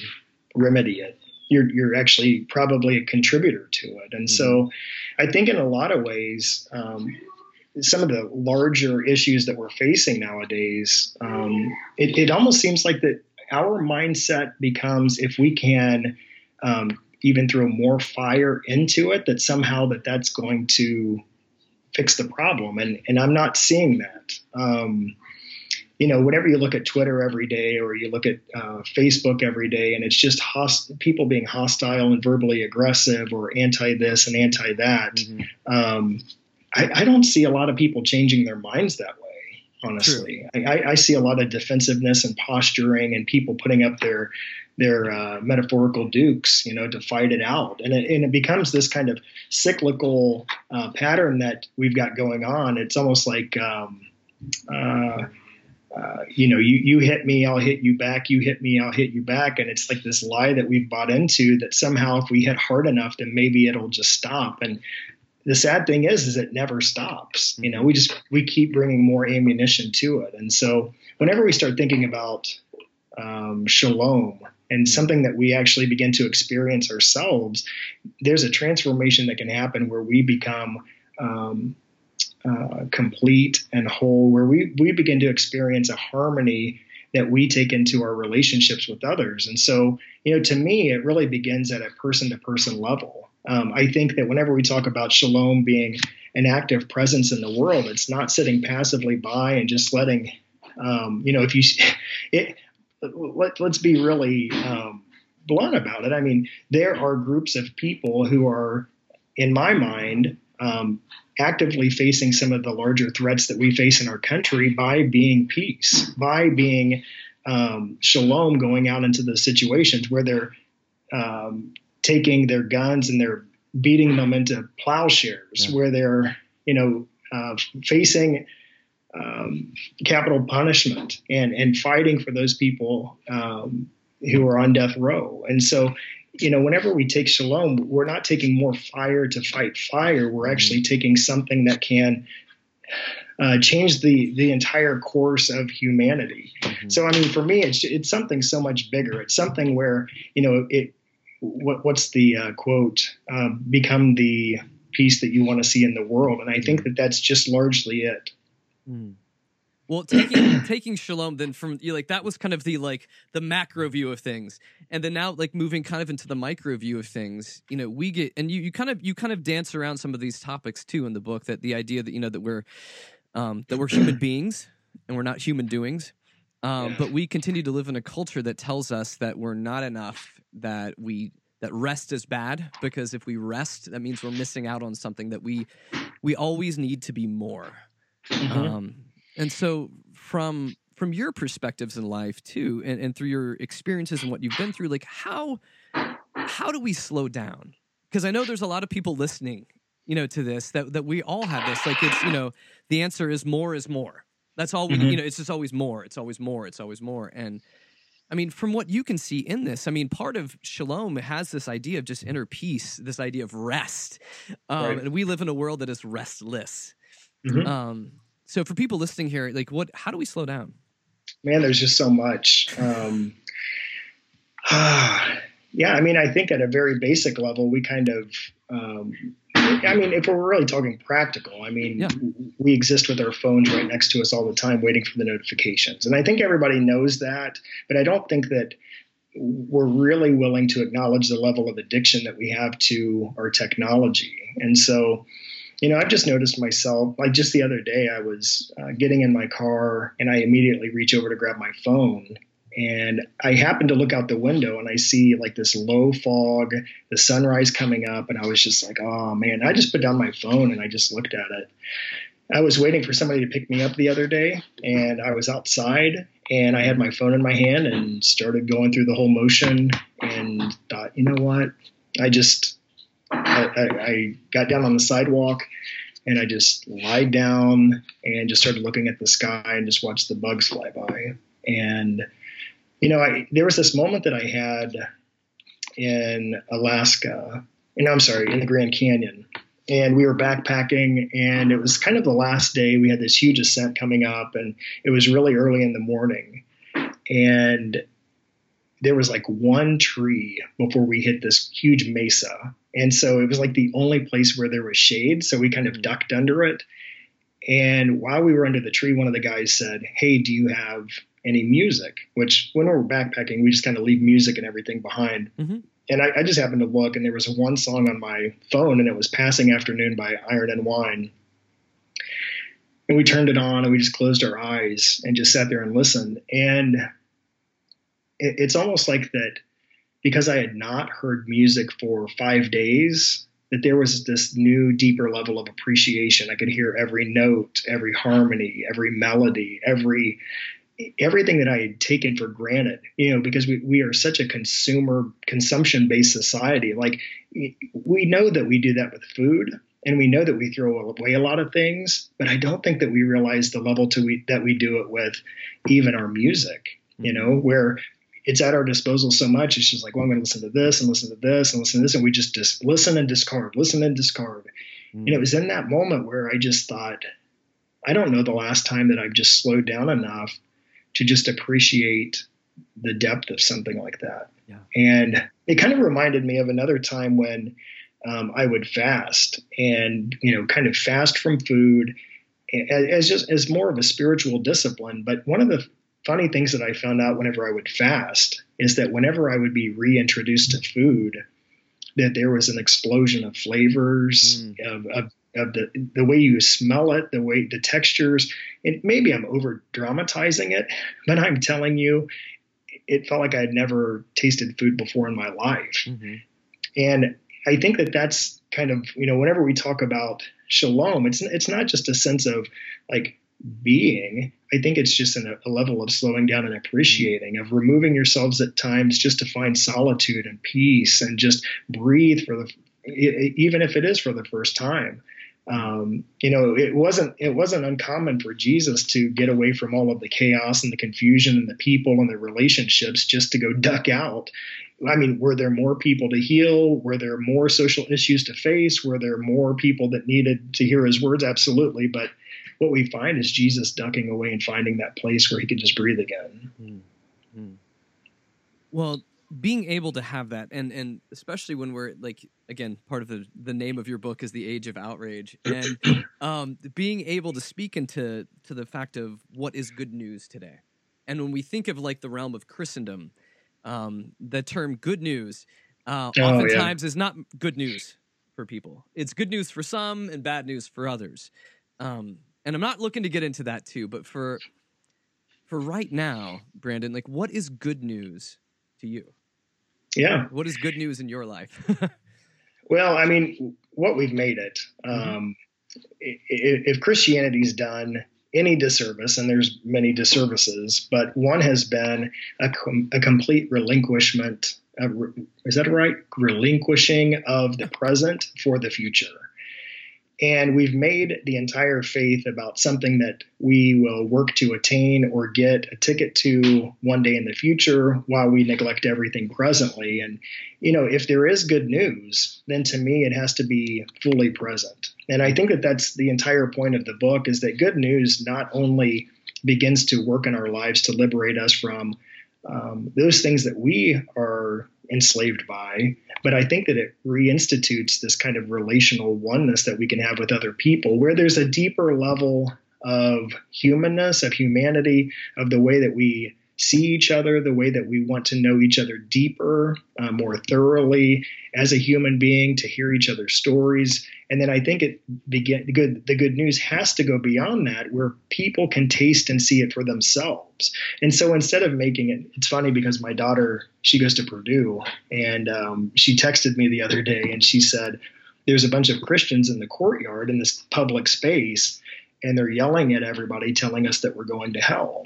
remedy it. You're, you're actually probably a contributor to it. And mm-hmm. so I think in a lot of ways, um, some of the larger issues that we're facing nowadays, um, it, it, almost seems like that our mindset becomes if we can um, even throw more fire into it, that somehow that that's going to fix the problem. And and I'm not seeing that. Um, you know, whenever you look at Twitter every day or you look at uh, Facebook every day, and it's just host- people being hostile and verbally aggressive or anti this and anti that, mm-hmm. um, I, I, don't see a lot of people changing their minds that way. Honestly, I, I, see a lot of defensiveness and posturing, and people putting up their their uh, metaphorical dukes, you know, to fight it out, and it, and it becomes this kind of cyclical uh, pattern that we've got going on. It's almost like um, uh, uh, you know, you, you hit me, I'll hit you back. You hit me, I'll hit you back. And it's like this lie that we've bought into that somehow if we hit hard enough, then maybe it'll just stop. And the sad thing is, is it never stops. You know, we just, we keep bringing more ammunition to it. And so whenever we start thinking about um, shalom and something that we actually begin to experience ourselves, there's a transformation that can happen where we become um, uh, complete and whole, where we, we begin to experience a harmony that we take into our relationships with others. And so, you know, to me, it really begins at a person to person level. Um, I think that whenever we talk about shalom being an active presence in the world, it's not sitting passively by and just letting, um, you know, if you, it, let, us be really um, blunt about it. I mean, there are groups of people who are, in my mind, um, actively facing some of the larger threats that we face in our country by being peace, by being um, shalom, going out into the situations where they're um, taking their guns and they're beating them into plowshares, yeah. where they're you know uh, facing um, capital punishment and and fighting for those people um, who are on death row. And so you know, whenever we take shalom, we're not taking more fire to fight fire. We're mm-hmm. actually taking something that can uh, change the the entire course of humanity. Mm-hmm. So, I mean, for me, it's it's something so much bigger. It's something where you know it. What, what's the uh, quote? Uh, become the peace that you want to see in the world, and I think that that's just largely it. Mm. Well, taking taking shalom then from you like that was kind of the like the macro view of things, and then now like moving kind of into the micro view of things. You know, we get and you you kind of you kind of dance around some of these topics too in the book. That the idea that you know that we're um, that we're human beings and we're not human doings, um, but we continue to live in a culture that tells us that we're not enough, that we that rest is bad because if we rest, that means we're missing out on something that we we always need to be more. Mm-hmm. Um, and so from from your perspectives in life too, and, and through your experiences and what you've been through, like how how do we slow down? Because I know there's a lot of people listening, you know, to this that that we all have this. Like it's you know, the answer is more is more. That's all we mm-hmm. you know. It's just always more. It's always more. It's always more. And I mean, from what you can see in this, I mean, part of shalom has this idea of just inner peace, this idea of rest, um, right. and we live in a world that is restless. Mm-hmm. Um, so for people listening here, like what how do we slow down? Man, there's just so much. Um, yeah, I mean, I think at a very basic level, we kind of um, I mean, if we're really talking practical, I mean, yeah. we exist with our phones right next to us all the time, waiting for the notifications. And I think everybody knows that, but I don't think that we're really willing to acknowledge the level of addiction that we have to our technology. And so, you know, I've just noticed myself, like just the other day, I was uh, getting in my car and I immediately reach over to grab my phone. And I happen to look out the window and I see like this low fog, the sunrise coming up. And I was just like, oh man, I just put down my phone and I just looked at it. I was waiting for somebody to pick me up the other day and I was outside and I had my phone in my hand and started going through the whole motion and thought, you know what? I just, I, I, I got down on the sidewalk and I just lied down and just started looking at the sky and just watched the bugs fly by. And you know, I, there was this moment that I had in Alaska, and I'm sorry, in the Grand Canyon, and we were backpacking, and it was kind of the last day. We had this huge ascent coming up, and it was really early in the morning, and there was like one tree before we hit this huge mesa and so it was like the only place where there was shade. So we kind of mm-hmm. ducked under it. And while we were under the tree, one of the guys said, Hey, do you have any music? Which when we're backpacking, we just kind of leave music and everything behind. Mm-hmm. And I, I, just happened to look, and there was one song on my phone, and it was Passing Afternoon by Iron and Wine. and we turned it on and we just closed our eyes and just sat there and listened. And it, it's almost like that because I had not heard music for five days, that there was this new, deeper level of appreciation. I could hear every note, every harmony, every melody, every everything that I had taken for granted, you know, because we, we are such a consumer consumption based society. Like we know that we do that with food and we know that we throw away a lot of things, but I don't think that we realize the level to we, that we do it with even our music, you know, where it's at our disposal so much. It's just like, well, I'm going to listen to this and listen to this and listen to this. And we just, just listen and discard, listen and discard. Mm. And it was in that moment where I just thought, I don't know the last time that I've just slowed down enough to just appreciate the depth of something like that. Yeah. And it kind of reminded me of another time when um, I would fast and, you know, kind of fast from food as just as more of a spiritual discipline. But one of the funny things that I found out whenever I would fast is that whenever I would be reintroduced to food, that there was an explosion of flavors, mm. of, of of the the way you smell it, the way the textures. And maybe I'm over dramatizing it, but I'm telling you, it felt like I had never tasted food before in my life. Mm-hmm. And I think that that's kind of you know whenever we talk about shalom, it's it's not just a sense of like being. I think it's just an, a level of slowing down and appreciating, of removing yourselves at times just to find solitude and peace and just breathe for the even if it is for the first time um, you know, it wasn't it wasn't uncommon for Jesus to get away from all of the chaos and the confusion and the people and the relationships just to go duck out. I mean, were there more people to heal? Were there more social issues to face? Were there more people that needed to hear his words? Absolutely. But what we find is Jesus ducking away and finding that place where he could just breathe again. Mm-hmm. Well, being able to have that and and especially when we're like again part of the the name of your book is the age of outrage and um being able to speak into to the fact of what is good news today. And when we think of like the realm of christendom um the term good news uh oh, oftentimes yeah. is not good news for people. It's good news for some and bad news for others. Um and i'm not looking to get into that too but for for right now brandon like what is good news to you yeah. What is good news in your life? well, I mean, what we've made it. Mm-hmm. Um, if Christianity's done any disservice, and there's many disservices, but one has been a, com- a complete relinquishment. of is that right? Relinquishing of the present for the future. And we've made the entire faith about something that we will work to attain or get a ticket to one day in the future while we neglect everything presently. And, you know, if there is good news, then to me it has to be fully present. And I think that that's the entire point of the book is that good news not only begins to work in our lives to liberate us from um, those things that we are enslaved by, but I think that it reinstitutes this kind of relational oneness that we can have with other people, where there's a deeper level of humanness, of humanity, of the way that we see each other, the way that we want to know each other deeper, uh, more thoroughly as a human being, to hear each other's stories. And then I think it begin the good the good news has to go beyond that, where people can taste and see it for themselves. And so instead of making it, it's funny because my daughter she goes to Purdue, and um, she texted me the other day, and she said, "There's a bunch of Christians in the courtyard in this public space." And they're yelling at everybody, telling us that we're going to hell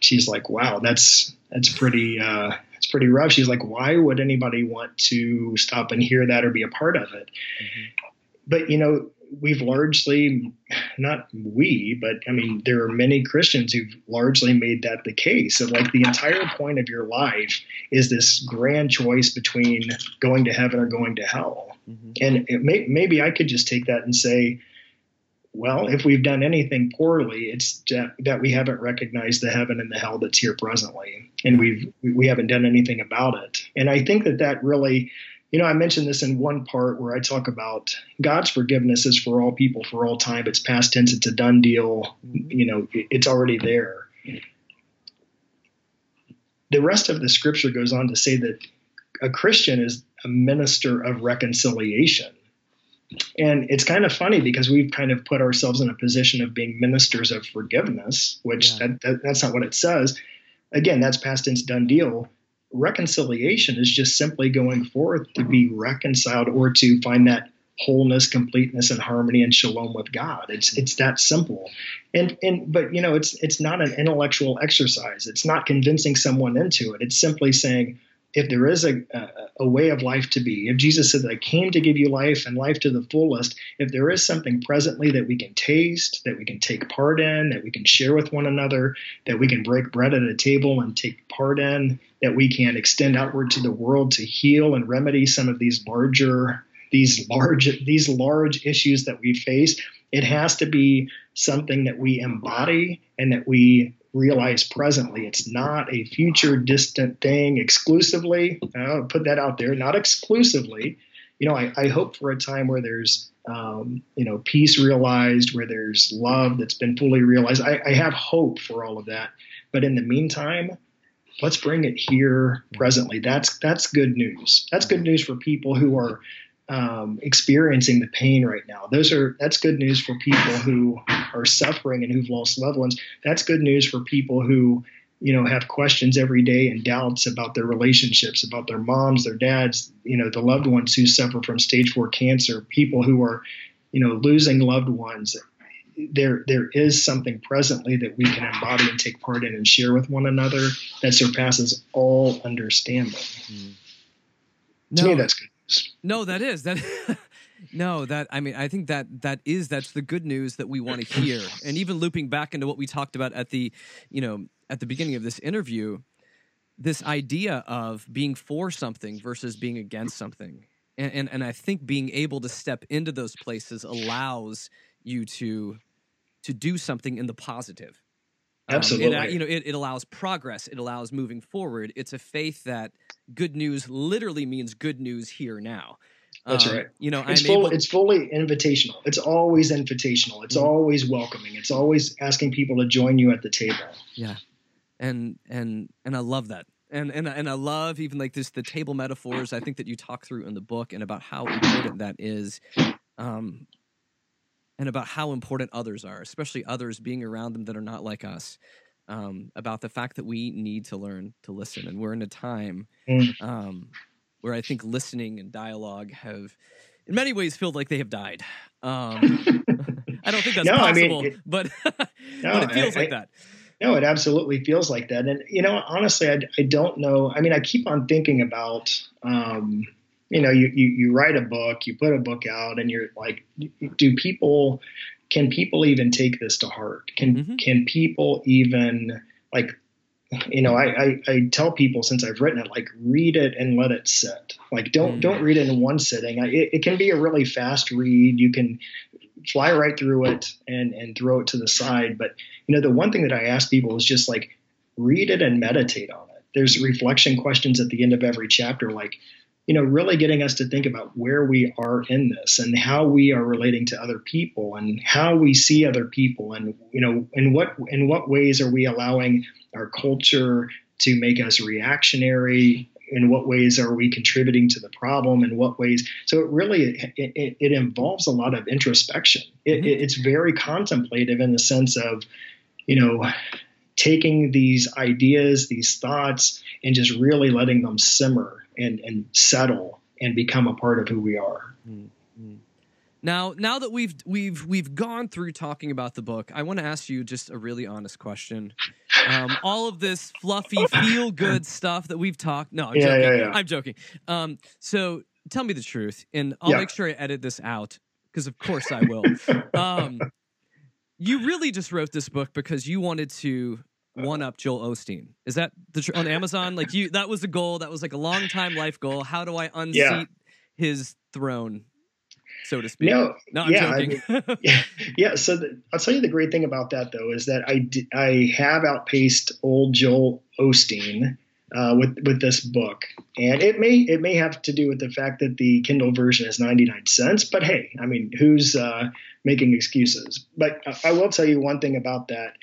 she's like, wow, that's that's pretty uh, it's pretty rough. She's like, why would anybody want to stop and hear that or be a part of it? Mm-hmm. But you know, we've largely not we, but I mean, there are many Christians who've largely made that the case. Of like the entire point of your life is this grand choice between going to heaven or going to hell. Mm-hmm. And may, maybe I could just take that and say, well, if we've done anything poorly, it's that we haven't recognized the heaven and the hell that's here presently, and we've we haven't done anything about it. And I think that that really, you know, I mentioned this in one part where I talk about God's forgiveness is for all people for all time. It's past tense. It's a done deal. Mm-hmm. You know, it's already there. The rest of the scripture goes on to say that a Christian is a minister of reconciliation and it's kind of funny because we've kind of put ourselves in a position of being ministers of forgiveness, which Yeah. that, that, that's not what it says. Again, that's past tense done deal. Reconciliation is just simply going forth to be reconciled or to find that wholeness, completeness, and harmony and shalom with God. It's it's that simple. And and but you know it's it's not an intellectual exercise. It's not convincing someone into it. It's simply saying if there is a, a, a way of life to be, if Jesus said, I came to give you life and life to the fullest, if there is something presently that we can taste, that we can take part in, that we can share with one another, that we can break bread at a table and take part in, that we can extend outward to the world to heal and remedy some of these larger these large these large issues that we face it has to be something that we embody and that we realize presently. It's not a future distant thing exclusively. I'll put that out there. Not exclusively. You know i, I hope for a time where there's um, you know peace realized where there's love that's been fully realized. I, I have hope for all of that. But in the meantime let's bring it here presently. That's that's good news. That's good news for people who are um, experiencing the pain right now. Those are that's good news for people who are suffering and who've lost loved ones. That's good news for people who you know have questions every day and doubts about their relationships, about their moms, their dads, you know, the loved ones who suffer from stage four cancer, people who are you know losing loved ones. There, there is something presently that we can embody and take part in and share with one another that surpasses all understanding. Mm-hmm. To me, that's good news. No, that is that. no, that I mean, I think that that is that's the good news that we want to hear. And even looping back into what we talked about at the, you know, at the beginning of this interview, this idea of being for something versus being against something, and and, and I think being able to step into those places allows you to to do something in the positive. Um, it, Absolutely. you know, it, it allows progress. It allows moving forward. It's a faith that good news literally means good news here now. That's Um, right. You know, It's I'm full, able. it's fully invitational. It's always invitational. It's Mhm. always welcoming. It's always asking people to join you at the table. yeah, and and and I love that. And and and I love even like this the table metaphors. I think that you talk through in the book and about how important that is. Um, and about how important others are, especially others being around them that are not like us. Um, about the fact that we need to learn to listen, and we're in a time Mm. um, where I think listening and dialogue have, in many ways, felt like they have died. Um, I don't think that's No, I mean, possible, it- but No, but it feels I- like I- that. No, it absolutely feels like that. And, you know, honestly, I, I don't know. I mean, I keep on thinking about, um, you know, you, you, you write a book, you put a book out, and you're like, do people, can people even take this to heart? Can, Mhm. can people even, like, you know, I, I, I tell people since I've written it, like, read it and let it sit. Like, don't, Mm. don't read it in one sitting. I, it, it can be a really fast read. You can fly right through it and, and throw it to the side. But, you know, the one thing that I ask people is just like read it and meditate on it. There's reflection questions at the end of every chapter, like, you know, really getting us to think about where we are in this and how we are relating to other people and how we see other people and, you know, in what in what ways are we allowing our culture to make us reactionary? In what ways are we contributing to the problem? In what ways? So it really it, it, it involves a lot of introspection. It, Mhm. it's very contemplative in the sense of you know taking these ideas these thoughts and just really letting them simmer and, and settle and become a part of who we are Now, now that we've we've we've gone through talking about the book, I want to ask you just a really honest question. Um, all of this fluffy, feel good stuff that we've talked. No, I'm Yeah, joking. yeah, yeah. I'm joking. Um, so tell me the truth, and I'll make sure I edit this out because, of course, I will. um, you really just wrote this book because you wanted to one up Joel Osteen. Is that the tr- on Amazon? Like you, that was a goal. That was like a long time life goal. How do I unseat Yeah. his throne, so to speak? no No, I'm yeah, I joking. yeah, yeah. So the, I'll tell you the great thing about that though is that I d- I have outpaced old Joel Osteen uh, with with this book, and it may it may have to do with the fact that the Kindle version is ninety nine cents. But hey, I mean, who's uh, making excuses? But I- I will tell you one thing about that.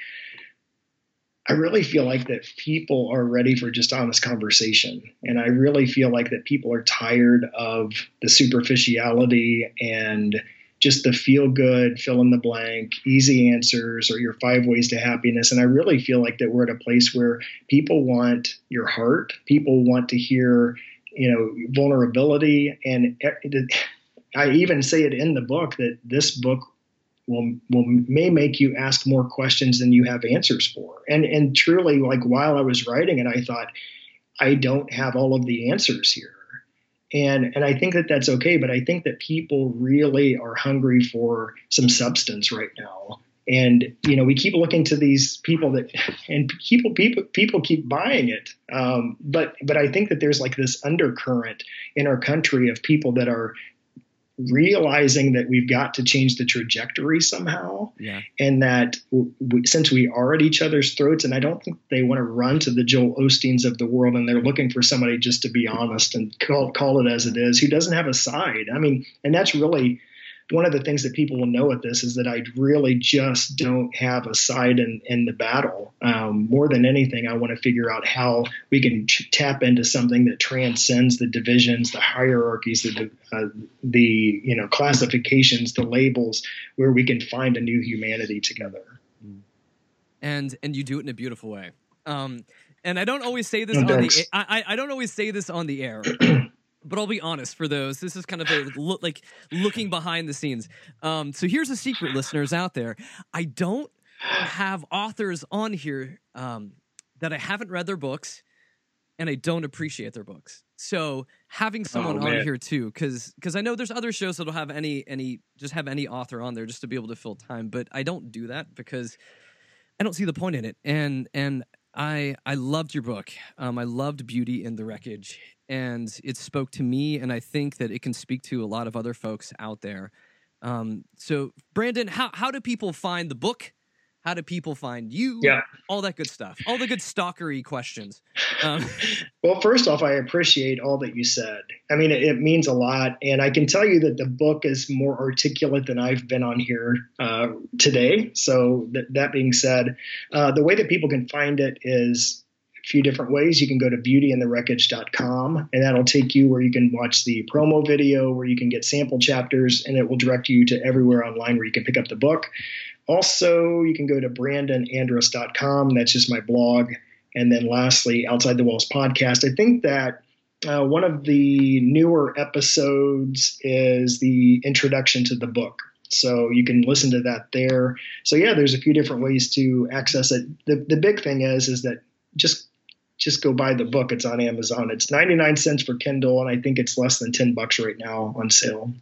I really feel like that people are ready for just honest conversation. And I really feel like that people are tired of the superficiality and just the feel good, fill in the blank, easy answers, or your five ways to happiness. And I really feel like that we're at a place where people want your heart. People want to hear, you know, vulnerability. And I even say it in the book that this book will will may make you ask more questions than you have answers for. And and truly, like while I was writing it, I thought I don't have all of the answers here. And and I think that that's okay, but I think that people really are hungry for some substance right now. And you know, we keep looking to these people that, and people people people keep buying it. Um, but but I think that there's like this undercurrent in our country of people that are realizing that we've got to change the trajectory somehow Yeah. and that since we are at each other's throats and i don't think they want to run to the joel osteens of the world and they're looking for somebody just to be honest and call, call it as it is who doesn't have a side i mean and that's really one of the things that people will know at this is that I really just don't have a side in, in the battle. Um, more than anything, I want to figure out how we can t- tap into something that transcends the divisions, the hierarchies, the uh, the you know classifications, the labels, where we can find a new humanity together. and and you do it in a beautiful way. Um, and I don't always say this Oh, on the thanks. I, I I don't always say this on the air, but I'll be honest for those. This is kind of a look like looking behind the scenes. Um, so here's a secret, listeners out there. I don't have authors on here um, that I haven't read their books, and I don't appreciate their books. So having someone on here too, because because I know there's other shows that'll have any any just have any author on there just to be able to fill time, but I don't do that because I don't see the point in it. And and I I loved your book. Um, I loved Beauty in the Wreckage, and it spoke to me, and I think that it can speak to a lot of other folks out there. Um, so Brandon, how how do people find the book? How do people find you? Yeah. all that good stuff, all the good stalkery questions. Um, Well, first off, I appreciate all that you said. I mean, it, it means a lot. And I can tell you that the book is more articulate than I've been on here uh, today. So, th- that being said, uh, the way that people can find it is a few different ways. You can go to beautyinthewreckage.com, and that'll take you where you can watch the promo video, where you can get sample chapters, and it will direct you to everywhere online where you can pick up the book. Also, you can go to brandonandress.com. That's just my blog. And then lastly, Outside the Walls podcast. I think that uh, one of the newer episodes is the introduction to the book. So you can listen to that there. So yeah, there's a few different ways to access it. The, the big thing is is that just just go buy the book. It's on Amazon. It's 99 cents for Kindle, and I think it's less than 10 bucks right now on sale.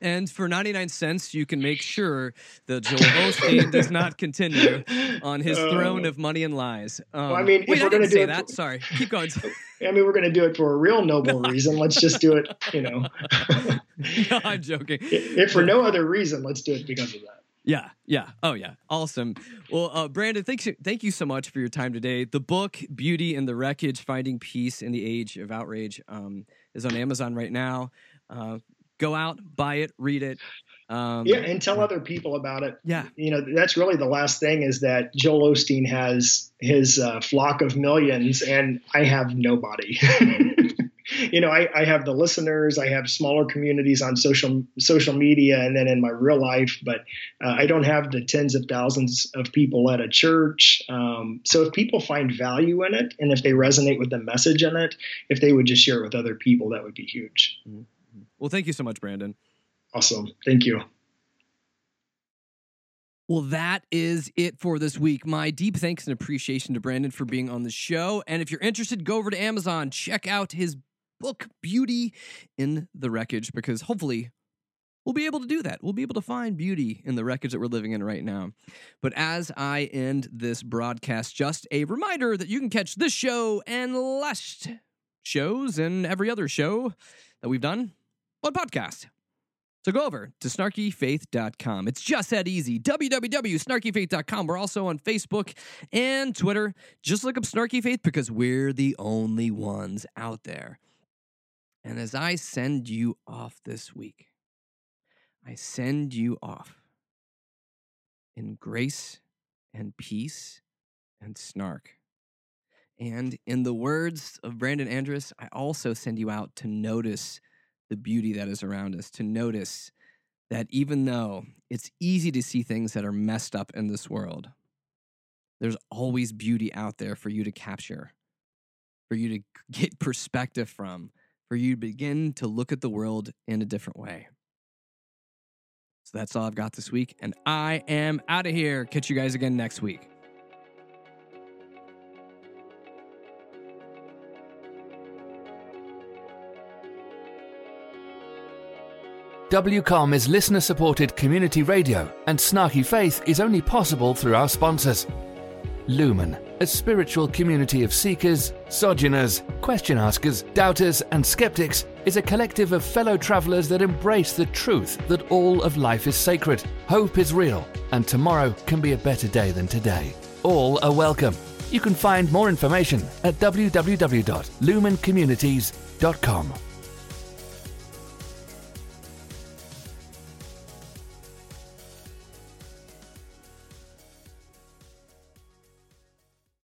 And for 99 cents, you can make sure that Joel Osteen does not continue on his throne of money and lies. Um, Uh, I mean, if we're gonna do say it that. for- Sorry, keep going. I mean, we're going to do it for a real noble reason. Let's just do it, you know. no, I'm joking. if for no other reason, let's do it because of that. Yeah, yeah. Oh, yeah. Awesome. Well, uh, Brandon, thanks. Thank you so much for your time today. The book "Beauty in the Wreckage: Finding Peace in the Age of Outrage" um, is on Amazon right now. Uh, go out, buy it, read it. Um, Yeah, and tell other people about it. yeah, You know, that's really the last thing is that Joel Osteen has his uh, flock of millions, and I have nobody. you know, I, I have the listeners, I have smaller communities on social social media, and then in my real life, but uh, I don't have the tens of thousands of people at a church. Um, so if people find value in it, and if they resonate with the message in it, if they would just share it with other people, that would be huge. Well, thank you so much, Brandon. Awesome. Thank you. Well, that is it for this week. My deep thanks and appreciation to Brandon for being on the show. And if you're interested, go over to Amazon, check out his book, Beauty in the Wreckage, because hopefully we'll be able to do that. We'll be able to find beauty in the wreckage that we're living in right now. But as I end this broadcast, just a reminder that you can catch this show and last shows and every other show that we've done on podcast. So go over to snarkyfaith.com. It's just that easy. www.snarkyfaith.com. We're also on Facebook and Twitter. Just look up Snarky Faith because we're the only ones out there. And as I send you off this week, I send you off in grace and peace and snark. And in the words of Brandon Andress, I also send you out to notice the beauty that is around us, to notice that even though it's easy to see things that are messed up in this world, there's always beauty out there for you to capture, for you to get perspective from, for you to begin to look at the world in a different way. So that's all I've got this week, and I am out of here. Catch you guys again next week. WCOM is listener supported community radio, and Snarky Faith is only possible through our sponsors. Lumen, a spiritual community of seekers, sojourners, question askers, doubters, and skeptics, is a collective of fellow travelers that embrace the truth that all of life is sacred, hope is real, and tomorrow can be a better day than today. All are welcome. You can find more information at www.lumencommunities.com.